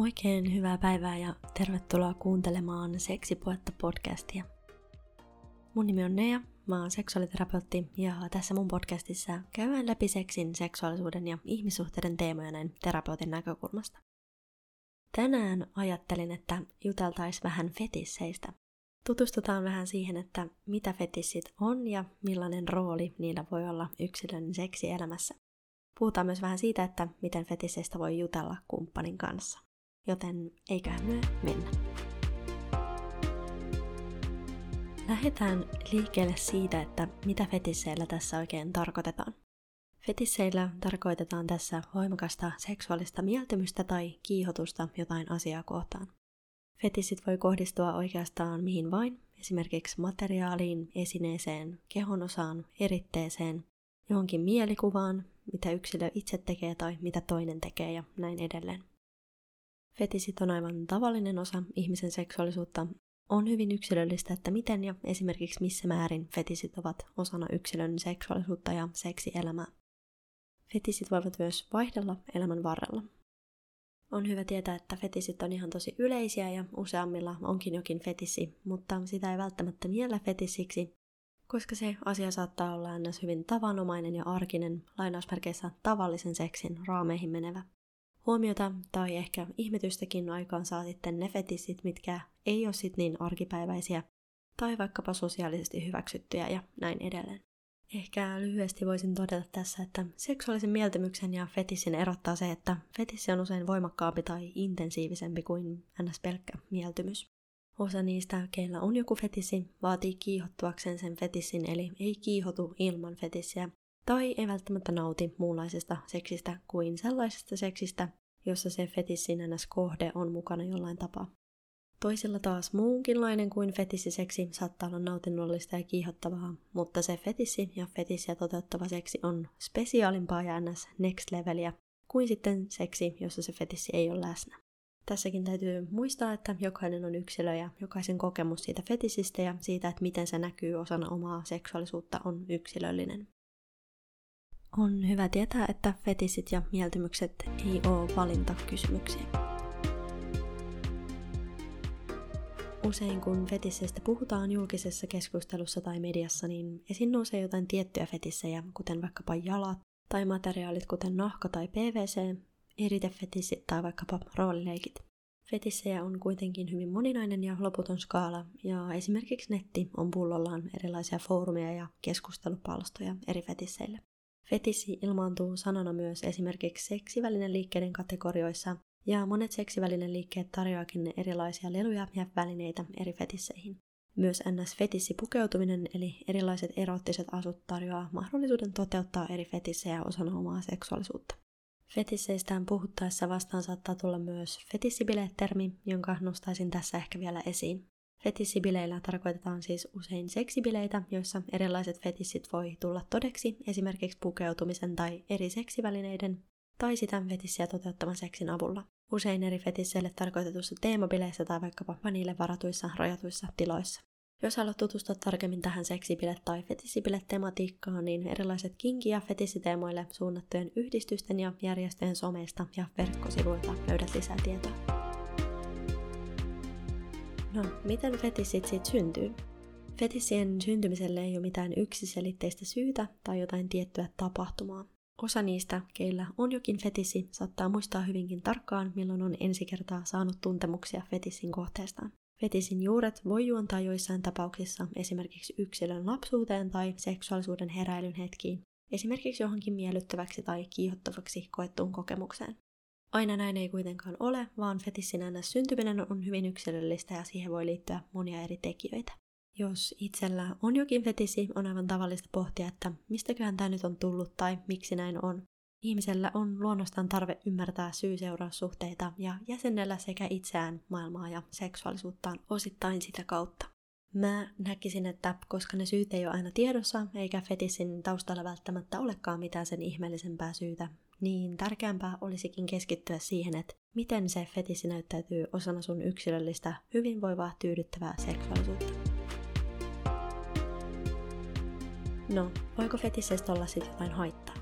Oikein hyvää päivää ja tervetuloa kuuntelemaan Seksipuetta podcastia. Mun nimi on Nea, mä oon seksuaaliterapeutti ja tässä mun podcastissa käydään läpi seksin, seksuaalisuuden ja ihmissuhteiden teemoja näin terapeutin näkökulmasta. Tänään ajattelin, että juteltais vähän fetisseistä. Tutustutaan vähän siihen, että mitä fetissit on ja millainen rooli niillä voi olla yksilön seksielämässä. Puhutaan myös vähän siitä, että miten fetisseistä voi jutella kumppanin kanssa. Joten eiköhän me mennä. Lähdetään liikkeelle siitä, että mitä fetisseillä tässä oikein tarkoitetaan. Fetisseillä tarkoitetaan tässä voimakasta seksuaalista mieltymystä tai kiihotusta jotain asiaa kohtaan. Fetissit voi kohdistua oikeastaan mihin vain, esimerkiksi materiaaliin, esineeseen, kehonosaan, eritteeseen, johonkin mielikuvaan, mitä yksilö itse tekee tai mitä toinen tekee ja näin edelleen. Fetisit on aivan tavallinen osa ihmisen seksuaalisuutta. On hyvin yksilöllistä, että miten ja esimerkiksi missä määrin fetisit ovat osana yksilön seksuaalisuutta ja seksielämää. Fetisit voivat myös vaihdella elämän varrella. On hyvä tietää, että fetisit on ihan tosi yleisiä ja useammilla onkin jokin fetissi, mutta sitä ei välttämättä miellä fetissiksi, koska se asia saattaa olla ennäs hyvin tavanomainen ja arkinen, lainausmerkeissä tavallisen seksin raameihin menevä. Huomiota tai ehkä ihmetystäkin aikaan saa sitten ne fetissit, mitkä ei ole sit niin arkipäiväisiä tai vaikkapa sosiaalisesti hyväksyttyjä ja näin edelleen. Ehkä lyhyesti voisin todeta tässä, että seksuaalisen mieltymyksen ja fetissin erottaa se, että fetissi on usein voimakkaampi tai intensiivisempi kuin ns. pelkkä mieltymys. Osa niistä, keillä on joku fetissi, vaatii kiihottuakseen sen fetissin, eli ei kiihotu ilman fetissiä, tai ei välttämättä nauti muunlaisesta seksistä kuin sellaisesta seksistä, jossa se fetissin kohde on mukana jollain tapaa. Toisilla taas muunkinlainen kuin fetissiseksi saattaa olla nautinnollista ja kiihottavaa, mutta se fetissi ja fetissiä toteuttava seksi on spesiaalimpaa ja ns. next levelia kuin sitten seksi, jossa se fetissi ei ole läsnä. Tässäkin täytyy muistaa, että jokainen on yksilö ja jokaisen kokemus siitä fetisistä ja siitä, että miten se näkyy osana omaa seksuaalisuutta, on yksilöllinen. On hyvä tietää, että fetissit ja mieltymykset ei ole valintakysymyksiä. Usein kun fetisseistä puhutaan julkisessa keskustelussa tai mediassa, niin esiin nousee jotain tiettyjä fetissejä, kuten vaikkapa jalat, tai materiaalit kuten nahka tai PVC, eritefetissit tai vaikkapa roolileikit. Fetissejä on kuitenkin hyvin moninainen ja loputon skaala, ja esimerkiksi netti on pullollaan erilaisia foorumeja ja keskustelupalstoja eri fetisseille. Fetissi ilmaantuu sanana myös esimerkiksi seksivälinen liikkeiden kategorioissa, ja monet seksivälinen liikkeet tarjoakin erilaisia leluja ja välineitä eri fetisseihin. Myös NS-fetissi pukeutuminen eli erilaiset erottiset asut tarjoaa mahdollisuuden toteuttaa eri fetissejä osana omaa seksuaalisuutta. Fetisseistään puhuttaessa vastaan saattaa tulla myös fetissibileet-termi, jonka nostaisin tässä ehkä vielä esiin. Fetissibileillä tarkoitetaan siis usein seksibileitä, joissa erilaiset fetissit voi tulla todeksi, esimerkiksi pukeutumisen tai eri seksivälineiden, tai sitä fetissiä toteuttavan seksin avulla. Usein eri fetisseille tarkoitetussa teemabileissä tai vaikkapa niille varatuissa rajatuissa tiloissa. Jos haluat tutustua tarkemmin tähän seksibile- tai fetissibile-tematiikkaan, niin erilaiset kinki- ja fetissiteemoille suunnattujen yhdistysten ja järjestöjen someista ja verkkosivuilta löydät lisää tietoa. No, miten fetissit sitten syntyy? Fetissien syntymiselle ei ole mitään yksiselitteistä syytä tai jotain tiettyä tapahtumaa. Osa niistä, keillä on jokin fetissi, saattaa muistaa hyvinkin tarkkaan, milloin on ensi kertaa saanut tuntemuksia fetissin kohteestaan. Fetissin juuret voi juontaa joissain tapauksissa esimerkiksi yksilön lapsuuteen tai seksuaalisuuden heräilyn hetkiin, esimerkiksi johonkin miellyttäväksi tai kiihottavaksi koettuun kokemukseen. Aina näin ei kuitenkaan ole, vaan fetissin ns. syntyminen on hyvin yksilöllistä ja siihen voi liittyä monia eri tekijöitä. Jos itsellä on jokin fetissi, on aivan tavallista pohtia, että mistäköhän tämä nyt on tullut tai miksi näin on. Ihmisellä on luonnostaan tarve ymmärtää syy-seuraussuhteita ja jäsennellä sekä itseään, maailmaa ja seksuaalisuuttaan osittain sitä kautta. Mä näkisin, että koska ne syyt ei ole aina tiedossa, eikä fetissin taustalla välttämättä olekaan mitään sen ihmeellisempää syytä, niin tärkeämpää olisikin keskittyä siihen, että miten se fetissi näyttäytyy osana sun yksilöllistä, hyvinvoivaa, tyydyttävää seksuaalisuutta. No, voiko fetisseistä olla sitten jotain haittaa?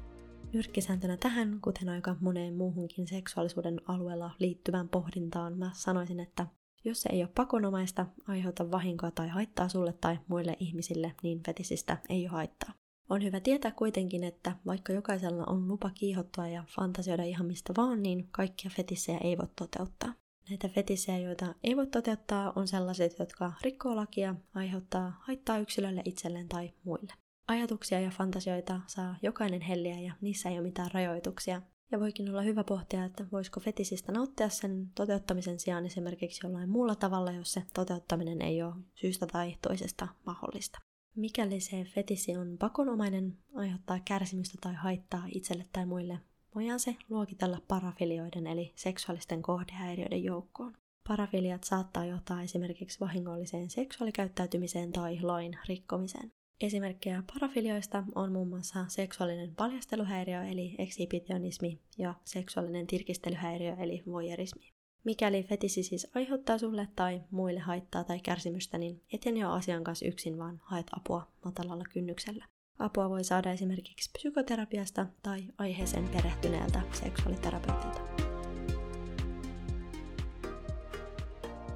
Nyrkkisääntönä tähän, kuten aika moneen muuhunkin seksuaalisuuden alueella liittyvään pohdintaan, mä sanoisin, että jos se ei ole pakonomaista, aiheuta vahinkoa tai haittaa sulle tai muille ihmisille, niin fetisistä ei ole haittaa. On hyvä tietää kuitenkin, että vaikka jokaisella on lupa kiihottua ja fantasioida ihan mistä vaan, niin kaikkia fetissejä ei voi toteuttaa. Näitä fetissejä, joita ei voi toteuttaa, on sellaiset, jotka rikkoo lakia, aiheuttaa haittaa yksilölle itselleen tai muille. Ajatuksia ja fantasioita saa jokainen helliä ja niissä ei ole mitään rajoituksia. Ja voikin olla hyvä pohtia, että voisiko fetisistä nauttia sen toteuttamisen sijaan esimerkiksi jollain muulla tavalla, jos se toteuttaminen ei ole syystä tai toisesta mahdollista. Mikäli se fetisi on pakonomainen, aiheuttaa kärsimystä tai haittaa itselle tai muille, voidaan se luokitella parafilioiden eli seksuaalisten kohdehäiriöiden joukkoon. Parafiliat saattaa johtaa esimerkiksi vahingolliseen seksuaalikäyttäytymiseen tai lain rikkomiseen. Esimerkkejä parafilioista on muun muassa seksuaalinen paljasteluhäiriö eli eksibitionismi ja seksuaalinen tirkistelyhäiriö eli voyeurismi. Mikäli fetisi siis aiheuttaa sulle tai muille haittaa tai kärsimystä, niin eten jo asian kanssa yksin, vaan haet apua matalalla kynnyksellä. Apua voi saada esimerkiksi psykoterapiasta tai aiheeseen perehtyneeltä seksuaaliterapeutilta.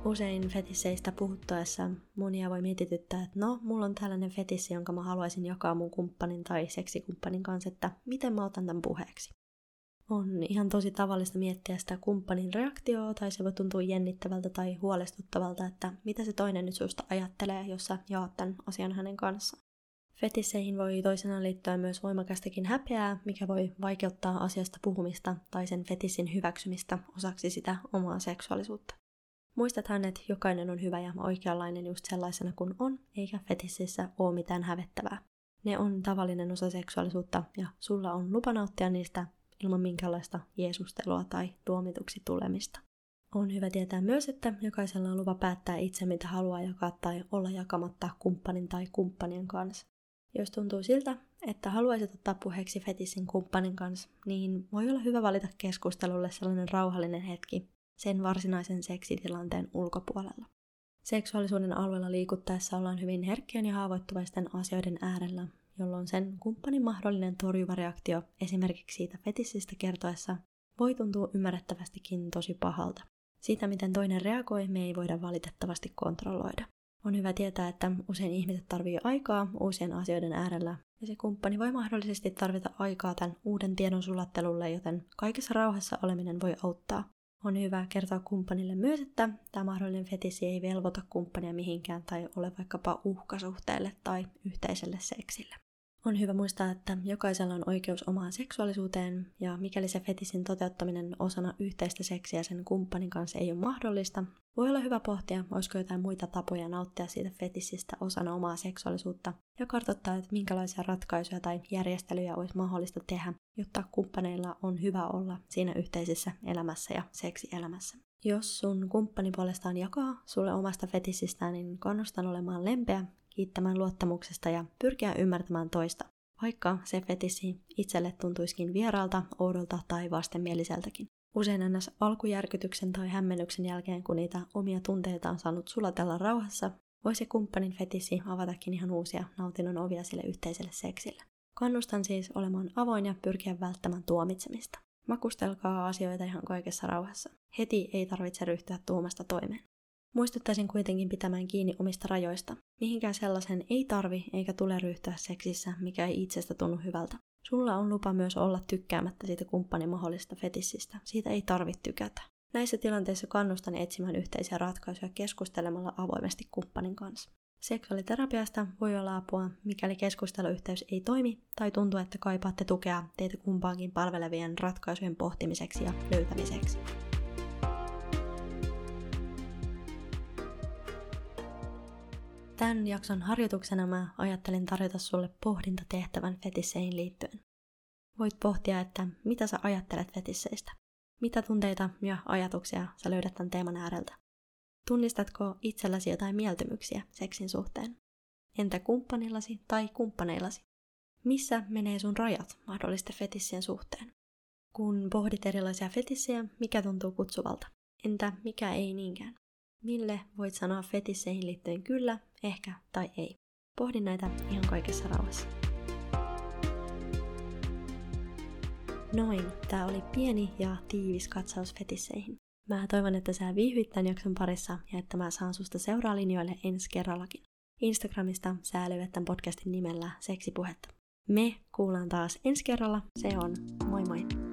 Usein fetisseistä puhuttuessa monia voi mietityttää, että no, mulla on tällainen fetissi, jonka mä haluaisin jakaa mun kumppanin tai seksikumppanin kanssa, että miten mä otan tämän puheeksi. On ihan tosi tavallista miettiä sitä kumppanin reaktioa, tai se voi tuntua jännittävältä tai huolestuttavalta, että mitä se toinen nyt susta ajattelee, jos sä jaat tämän asian hänen kanssaan. Fetisseihin voi toisena liittyä myös voimakastakin häpeää, mikä voi vaikeuttaa asiasta puhumista tai sen fetissin hyväksymistä osaksi sitä omaa seksuaalisuutta. Muistathan, että jokainen on hyvä ja oikeanlainen just sellaisena kuin on, eikä fetississä ole mitään hävettävää. Ne on tavallinen osa seksuaalisuutta ja sulla on lupa nauttia niistä ilman minkäänlaista jeesustelua tai tuomituksi tulemista. On hyvä tietää myös, että jokaisella on lupa päättää itse, mitä haluaa jakaa tai olla jakamatta kumppanin tai kumppanien kanssa. Jos tuntuu siltä, että haluaisit ottaa puheeksi fetissin kumppanin kanssa, niin voi olla hyvä valita keskustelulle sellainen rauhallinen hetki sen varsinaisen seksitilanteen ulkopuolella. Seksuaalisuuden alueella liikuttaessa ollaan hyvin herkkien ja haavoittuvaisten asioiden äärellä, jolloin sen kumppanin mahdollinen torjuva reaktio esimerkiksi siitä fetissistä kertoessa voi tuntua ymmärrettävästikin tosi pahalta. Siitä, miten toinen reagoi, me ei voida valitettavasti kontrolloida. On hyvä tietää, että usein ihmiset tarvii aikaa uusien asioiden äärellä, ja se kumppani voi mahdollisesti tarvita aikaa tämän uuden tiedon sulattelulle, joten kaikessa rauhassa oleminen voi auttaa. On hyvä kertoa kumppanille myös, että tämä mahdollinen fetissi ei velvoita kumppania mihinkään tai ole vaikkapa uhkasuhteelle tai yhteiselle seksille. On hyvä muistaa, että jokaisella on oikeus omaan seksuaalisuuteen, ja mikäli se fetisin toteuttaminen osana yhteistä seksiä sen kumppanin kanssa ei ole mahdollista, voi olla hyvä pohtia, olisiko jotain muita tapoja nauttia siitä fetisistä osana omaa seksuaalisuutta, ja kartoittaa, että minkälaisia ratkaisuja tai järjestelyjä olisi mahdollista tehdä, jotta kumppaneilla on hyvä olla siinä yhteisessä elämässä ja seksielämässä. Jos sun kumppani puolestaan jakaa sulle omasta fetisistään, niin kannustan olemaan lempeä kiittämään luottamuksesta ja pyrkiä ymmärtämään toista, vaikka se fetissi itselle tuntuisikin vieraalta, oudolta tai vastenmieliseltäkin. Usein ennäs alkujärkytyksen tai hämmennyksen jälkeen, kun niitä omia tunteita on saanut sulatella rauhassa, voisi kumppanin fetissi avatakin ihan uusia nautinnon ovia sille yhteiselle seksille. Kannustan siis olemaan avoin ja pyrkiä välttämään tuomitsemista. Makustelkaa asioita ihan kaikessa rauhassa. Heti ei tarvitse ryhtyä tuumasta toimeen. Muistuttaisin kuitenkin pitämään kiinni omista rajoista. Mihinkään sellaisen ei tarvi eikä tule ryhtyä seksissä, mikä ei itsestä tunnu hyvältä. Sulla on lupa myös olla tykkäämättä siitä kumppanin mahdollista fetissistä. Siitä ei tarvitse tykätä. Näissä tilanteissa kannustan etsimään yhteisiä ratkaisuja keskustelemalla avoimesti kumppanin kanssa. Seksuaaliterapiasta voi olla apua, mikäli keskusteluyhteys ei toimi tai tuntuu, että kaipaatte tukea teitä kumpaankin palvelevien ratkaisujen pohtimiseksi ja löytämiseksi. Tämän jakson harjoituksena mä ajattelin tarjota sulle pohdintatehtävän fetisseihin liittyen. Voit pohtia, että mitä sä ajattelet fetisseistä. Mitä tunteita ja ajatuksia sä löydät tämän teeman ääreltä. Tunnistatko itselläsi jotain mieltymyksiä seksin suhteen? Entä kumppanillasi tai kumppaneillasi? Missä menee sun rajat mahdollisten fetissien suhteen? Kun pohdit erilaisia fetissejä, mikä tuntuu kutsuvalta? Entä mikä ei niinkään? Mille voit sanoa fetisseihin liittyen kyllä, ehkä tai ei? Pohdin näitä ihan kaikessa rauhassa. Noin, tää oli pieni ja tiivis katsaus fetisseihin. Mä toivon, että sä viihdyt tämän jakson parissa ja että mä saan susta seuraa linjoille ensi kerrallakin. Instagramista sä löydät tämän podcastin nimellä Seksipuhetta. Me kuullaan taas ensi kerralla. Se on moi moi!